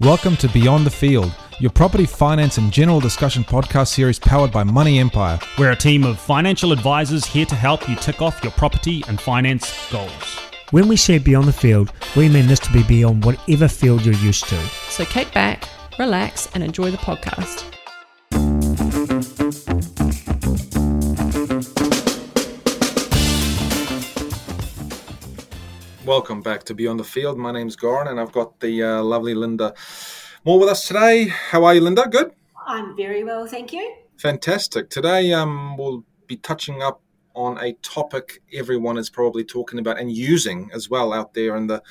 Welcome to Beyond the Field, your property finance and general discussion podcast series powered by Money Empire. We're a team of financial advisors here to help you tick off your property and finance goals. When we say beyond the field, we mean this to be beyond whatever field you're used to. So kick back, relax, and enjoy the podcast. Welcome back to Beyond the Field. My name's Goran, and I've got the uh, lovely Linda Moore with us today. How are you, Linda? Good? I'm very well, thank you. Fantastic. Today um, we'll be touching up on a topic everyone is probably talking about and using as well out there in the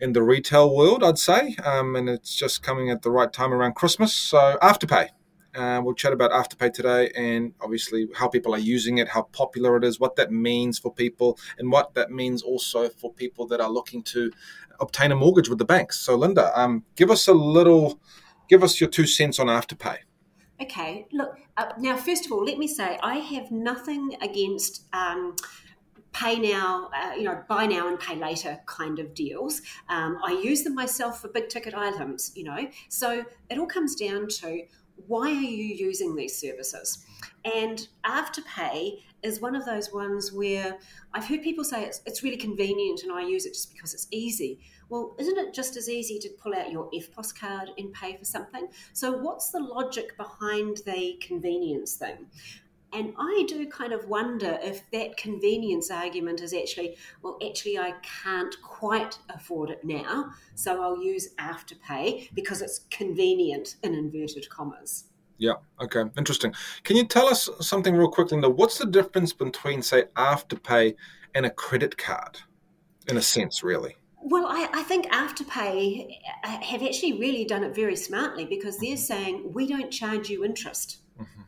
in the retail world, I'd say. Um, and it's just coming at the right time around Christmas. So Afterpay. Uh, we'll chat about Afterpay today and obviously how people are using it, how popular it is, what that means for people, and what that means also for people that are looking to obtain a mortgage with the banks. So, Linda, um, give us a little, give us your two cents on Afterpay. Okay, look, uh, now, first of all, let me say I have nothing against. Um, pay now, uh, you know, buy now and pay later kind of deals. Um, I use them myself for big ticket items, you know. So it all comes down to why are you using these services? And Afterpay is one of those ones where I've heard people say it's, it's really convenient and I use it just because it's easy. Well, isn't it just as easy to pull out your EFTPOS card and pay for something? So, what's the logic behind the convenience thing? And I do kind of wonder if that convenience argument is actually, well, actually, I can't quite afford it now, so I'll use Afterpay because it's convenient in inverted commas. Yeah. Okay. Interesting. Can you tell us something real quickly, Linda? What's the difference between, say, Afterpay and a credit card, in a sense, really? Well, I, I, think Afterpay have actually really done it very smartly because they're saying we don't charge you interest. Mm-hmm.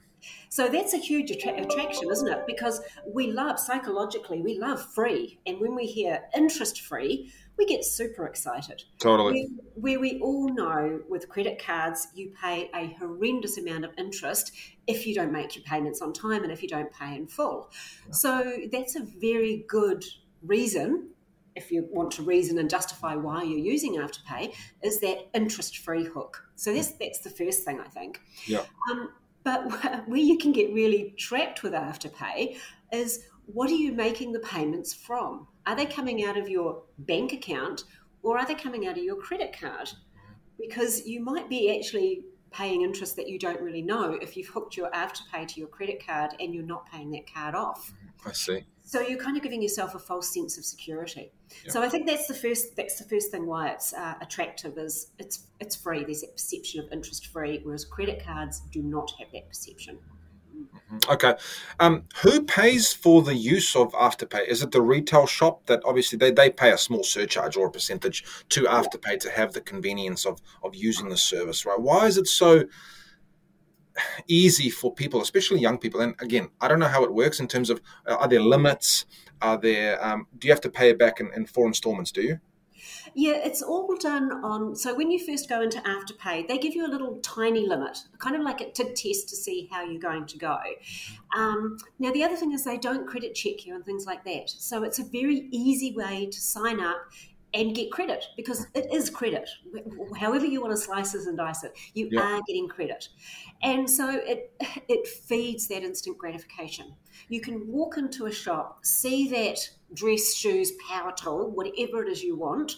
So that's a huge attra- attraction, isn't it? Because we love, psychologically, we love free. And when we hear interest free, we get super excited. Totally. Where, where, we all know with credit cards, you pay a horrendous amount of interest if you don't make your payments on time and if you don't pay in full. So that's a very good reason if you want to reason and justify why you're using Afterpay, is that interest-free hook. So that's that's the first thing I think. Yeah. Um, but where you can get really trapped with Afterpay is what are you making the payments from? Are they coming out of your bank account or are they coming out of your credit card? Because you might be actually paying interest that you don't really know if you've hooked your Afterpay to your credit card and you're not paying that card off. I see. So you're kind of giving yourself a false sense of security. So I think that's the first that's the first thing why it's uh, attractive is it's it's free. There's that perception of interest free, whereas credit cards do not have that perception. Mm-hmm. Okay. Um, who pays for the use of Afterpay? Is it the retail shop that obviously they, they pay a small surcharge or a percentage to Afterpay to have the convenience of, of using the service, right? Why is it so easy for people, especially young people? And again, I don't know how it works in terms of uh, are there limits? Are there, um, do you have to pay it back in, in four installments, do you? Yeah, it's all done on. So when you first go into Afterpay, they give you a little tiny limit, kind of like a, to test to see how you're going to go. Um, now, the other thing is they don't credit check you and things like that. So it's a very easy way to sign up and get credit because it is credit. However you want to slice it and dice it, you are getting credit, and so it it feeds that instant gratification. You can walk into a shop, see that dress, shoes, power tool, whatever it is you want,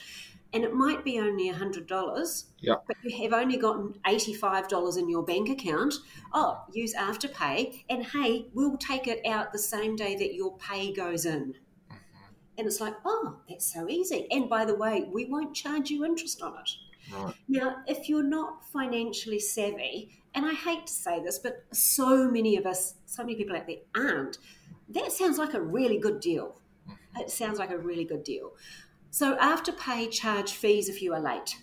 and it might be only $100, yep. but you have only gotten $85 in your bank account. Oh, use Afterpay, and hey, we'll take it out the same day that your pay goes in. And it's like, oh, that's so easy. And by the way, we won't charge you interest on it. Right. Now, if you're not financially savvy, and I hate to say this, but so many of us, so many people out there aren't, that sounds like a really good deal. Mm-hmm. It sounds like a really good deal. So Afterpay charge fees if you are late.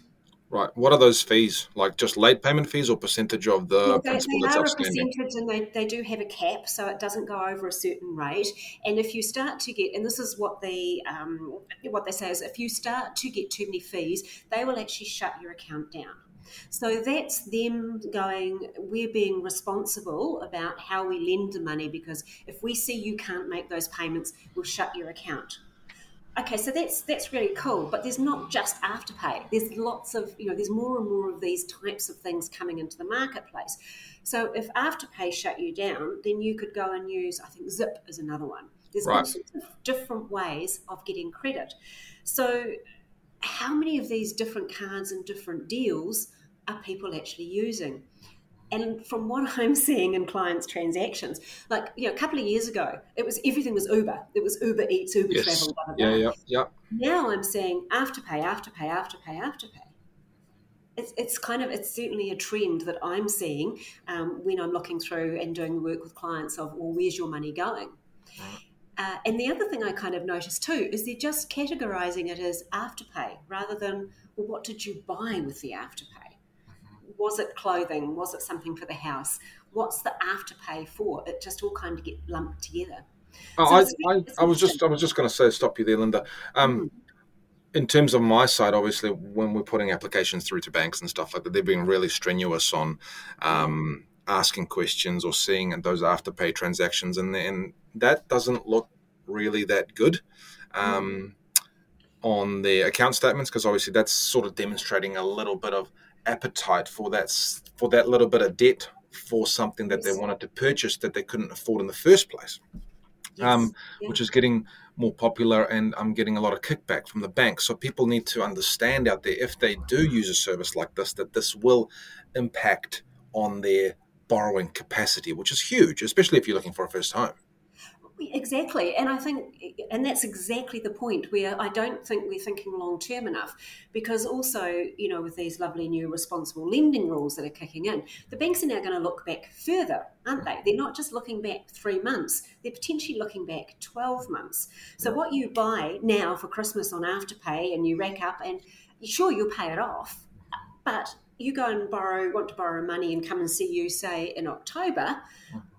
Right. What are those fees? Like just late payment fees or percentage of the well, they, principal they that's are a percentage and they, they do have a cap, so it doesn't go over a certain rate. And if you start to get, and this is what the um, what they say is, if you start to get too many fees, they will actually shut your account down. So that's them going, we're being responsible about how we lend the money because if we see you can't make those payments, we'll shut your account. Okay, so that's that's really cool. But there's not just afterpay. There's lots of you know, there's more and more of these types of things coming into the marketplace. So if afterpay shut you down, then you could go and use. I think Zip is another one. There's Right. different ways of getting credit. So how many of these different cards and different deals are people actually using? And from what I'm seeing in clients' transactions, like you know, a couple of years ago, it was everything was Uber. It was Uber Eats, Uber Yes. Travel, blah, blah, blah. Yeah, yeah, yeah. Now I'm seeing afterpay, afterpay, afterpay, afterpay. It's, it's kind of it's certainly a trend that I'm seeing um, when I'm looking through and doing the work with clients of well, where's your money going? Uh, and the other thing I kind of noticed too is they're just categorizing it as afterpay rather than well, what did you buy with the afterpay? Was it clothing? Was it something for the house? What's the afterpay for? It just all kind of get lumped together. Oh, So I, it's- I, it's I was just. I was just going to say stop you there, Linda. Um, in terms of my side, obviously, when we're putting applications through to banks and stuff like that, they're being really strenuous on um, asking questions or seeing those afterpay transactions, and and that doesn't look really that good. Um, on their account statements because obviously that's sort of demonstrating a little bit of appetite for that for that little bit of debt for something that they wanted to purchase that they couldn't afford in the first place um, Yeah. which is getting more popular and I'm getting a lot of kickback from the bank. So people need to understand out there if they do use a service like this, that this will impact on their borrowing capacity, which is huge, especially if you're looking for a first home. Exactly, and I think, and that's exactly the point where I don't think we're thinking long term enough, because also, you know, with these lovely new responsible lending rules that are kicking in, the banks are now going to look back further, aren't they? They're not just looking back three months; they're potentially looking back twelve months. So what you buy now for Christmas on Afterpay, and you rack up, and sure you'll pay it off, but you go and borrow, want to borrow money and come and see you, say, in October,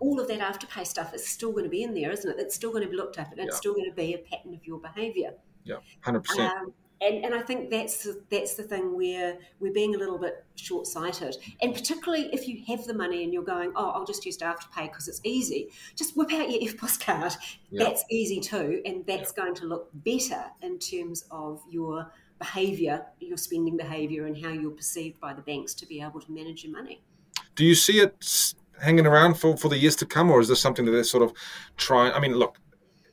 all of that afterpay stuff is still going to be in there, isn't it? It's still going to be looked at and it's still going to be a pattern of your behaviour. Yeah, 100%. Um, and, and I think that's the, that's the thing where we're being a little bit short sighted. And particularly if you have the money and you're going, oh, I'll just use Afterpay because it's easy, just whip out your EFTPOS card. Yeah. That's easy too. And that's going to look better in terms of your behaviour, your spending behaviour, and how you're perceived by the banks to be able to manage your money. Do you see it hanging around for, for the years to come, or is this something that they're sort of trying? I mean, look,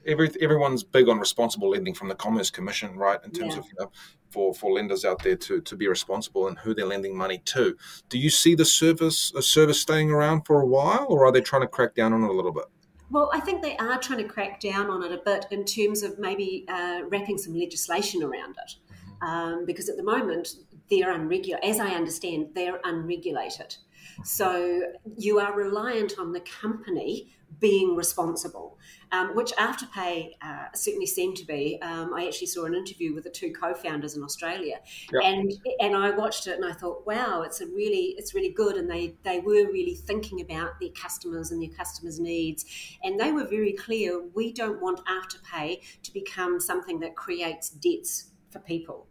every, everyone's big on responsible lending from the Commerce Commission, right? In terms Yeah. of you know, for for lenders out there to, to be responsible and who they're lending money to. Do you see the service a service staying around for a while, or are they trying to crack down on it a little bit? Well, I think they are trying to crack down on it a bit in terms of maybe uh, wrapping some legislation around it. Um, because at the moment, they're unregulated. As I understand, they're unregulated. So you are reliant on the company being responsible, um, which Afterpay uh, certainly seem to be. Um, I actually saw an interview with the two co-founders in Australia, Yeah. and and I watched it and I thought, wow, it's a really it's really good, and they they were really thinking about their customers and their customers' needs, and they were very clear. We don't want Afterpay to become something that creates debts for people.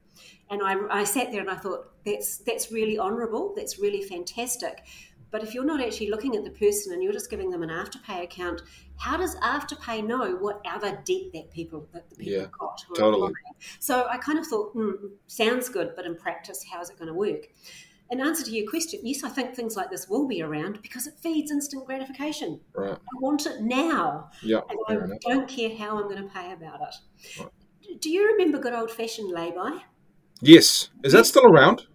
And I, I sat there and I thought, that's that's really honourable, that's really fantastic. But if you're not actually looking at the person and you're just giving them an Afterpay account, how does Afterpay know what other debt that people that the people Yeah, got? totally. applying? So I kind of thought, hmm, sounds good, but in practice, how is it going to work? In answer to your question, yes, I think things like this will be around because it feeds instant gratification. Right. I want it now, Yeah. and I enough. don't care how I'm going to pay about it. Right. Do you remember good old fashioned lay-by? Yes. Is that still around?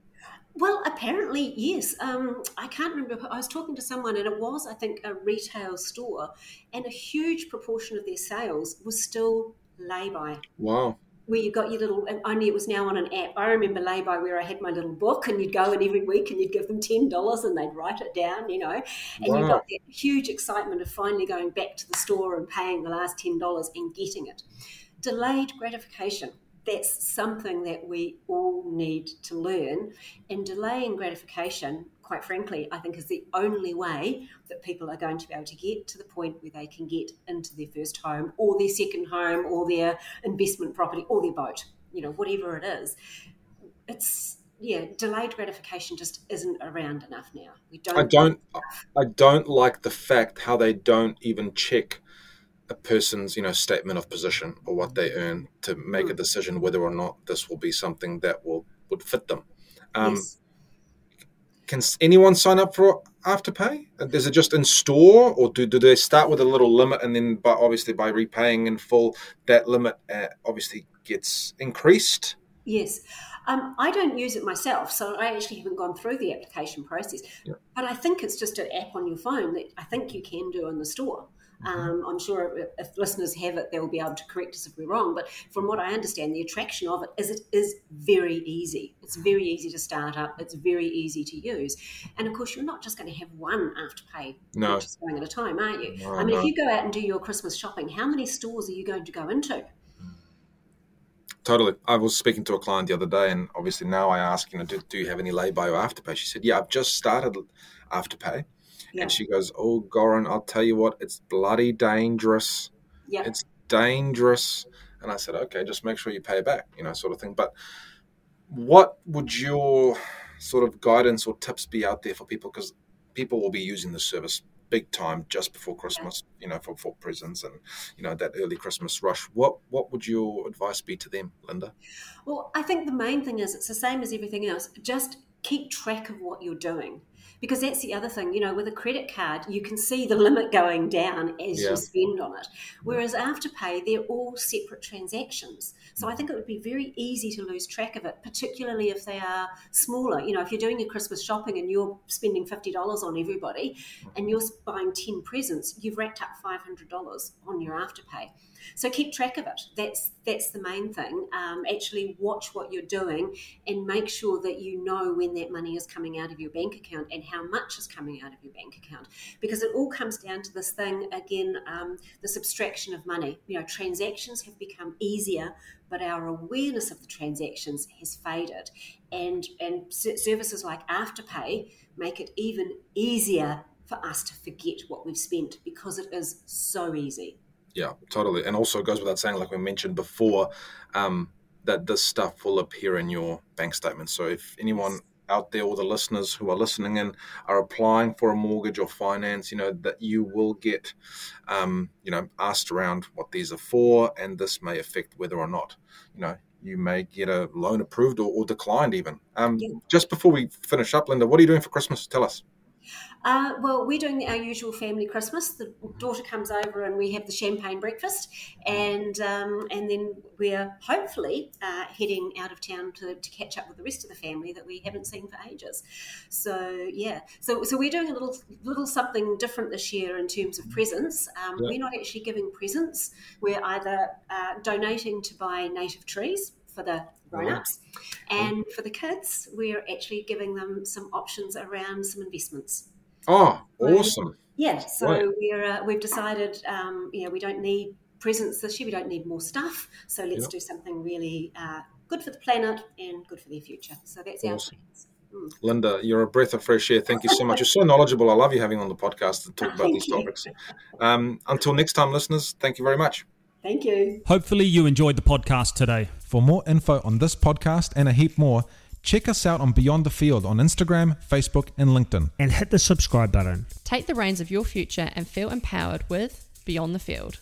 Well, apparently, yes. Um, I can't remember. I was talking to someone, and it was, I think, a retail store, and a huge proportion of their sales was still lay-by. Wow. Where you got your little, and only it was now on an app. I remember lay-by where I had my little book, and you'd go in every week, and you'd give them ten dollars, and they'd write it down, you know, and you Wow. got that huge excitement of finally going back to the store and paying the last ten dollars and getting it. Delayed gratification. That's something that we all need to learn. And delaying gratification, quite frankly, I think is the only way that people are going to be able to get to the point where they can get into their first home or their second home or their investment property or their boat, you know, whatever it is. It's yeah, delayed gratification just isn't around enough now. We don't I don't. I don't like the fact how they don't even check a person's you know statement of position or what they earn to make a decision whether or not this will be something that will would fit them. Um, yes. Can anyone sign up for Afterpay? Is it just in store, or do, do they start with a little limit and then, but obviously by repaying in full, that limit uh, obviously gets increased? Yes. Um, I don't use it myself, so I actually haven't gone through the application process. Yeah. But I think it's just an app on your phone that I think you can do in the store. Um, I'm sure if, if listeners have it, they'll be able to correct us if we're wrong. But from what I understand, the attraction of it is it is very easy. It's very easy to start up. It's very easy to use, and of course, you're not just going to have one afterpay No. purchase going at a time, are you? No, I mean, no. if you go out and do your Christmas shopping, how many stores are you going to go into? Totally. I was speaking to a client the other day, and obviously now I ask, you know, do, do you have any lay-by or afterpay? She said, yeah, I've just started afterpay. Yeah. And she goes, oh, Goran, I'll tell you what, it's bloody dangerous. Yeah. It's dangerous. And I said, okay, just make sure you pay back, you know, sort of thing. But what would your sort of guidance or tips be out there for people? Because people will be using the service big time just before Christmas, you know, for, for presents and, you know, that early Christmas rush. What what would your advice be to them, Linda? Well, I think the main thing is it's the same as everything else. Just keep track of what you're doing. Because that's the other thing, you know, with a credit card, you can see the limit going down as Yeah. you spend on it. Whereas Afterpay, they're all separate transactions. So I think it would be very easy to lose track of it, particularly if they are smaller. You know, if you're doing your Christmas shopping and you're spending $50 on everybody and you're buying 10 presents, you've racked up $500 on your Afterpay. So keep track of it. That's that's the main thing. Um, actually, watch what you're doing and make sure that you know when that money is coming out of your bank account and how much is coming out of your bank account. Because it all comes down to this thing again: um, the subtraction of money. You know, transactions have become easier, but our awareness of the transactions has faded, and and services like Afterpay make it even easier for us to forget what we've spent because it is so easy. Yeah, totally. And also goes without saying, like we mentioned before, um, that this stuff will appear in your bank statement. So if anyone out there, all the listeners who are listening in, are applying for a mortgage or finance, you know that you will get, um, you know, asked around what these are for, and this may affect whether or not, you know, you may get a loan approved or, or declined even. Um, Yeah. Just before we finish up, Linda, what are you doing for Christmas? Tell us. Uh, well, we're doing our usual family Christmas. The daughter comes over and we have the champagne breakfast, and um, and then we're hopefully uh, heading out of town to, to catch up with the rest of the family that we haven't seen for ages. So yeah, so so we're doing a little little something different this year in terms of presents. Um, Yeah. We're not actually giving presents. We're either uh, donating to buy native trees for the grown-ups and for the kids we're actually giving them some options around some investments Oh, awesome. yeah, so Right. we're uh, we've decided, um, you know, we don't need presents this year. We don't need more stuff. So let's Yep. do something really uh, good for the planet and good for their future. So that's our Awesome. plans. Linda, you're a breath of fresh air. Thank you so much. You're so knowledgeable. I love you having on the podcast to talk about Thank these you. topics. Um, until next time, listeners, thank you very much. Thank you. Hopefully, you enjoyed the podcast today. For more info on this podcast and a heap more, check us out on Beyond the Field on Instagram, Facebook, and LinkedIn. And hit the subscribe button. Take the reins of your future and feel empowered with Beyond the Field.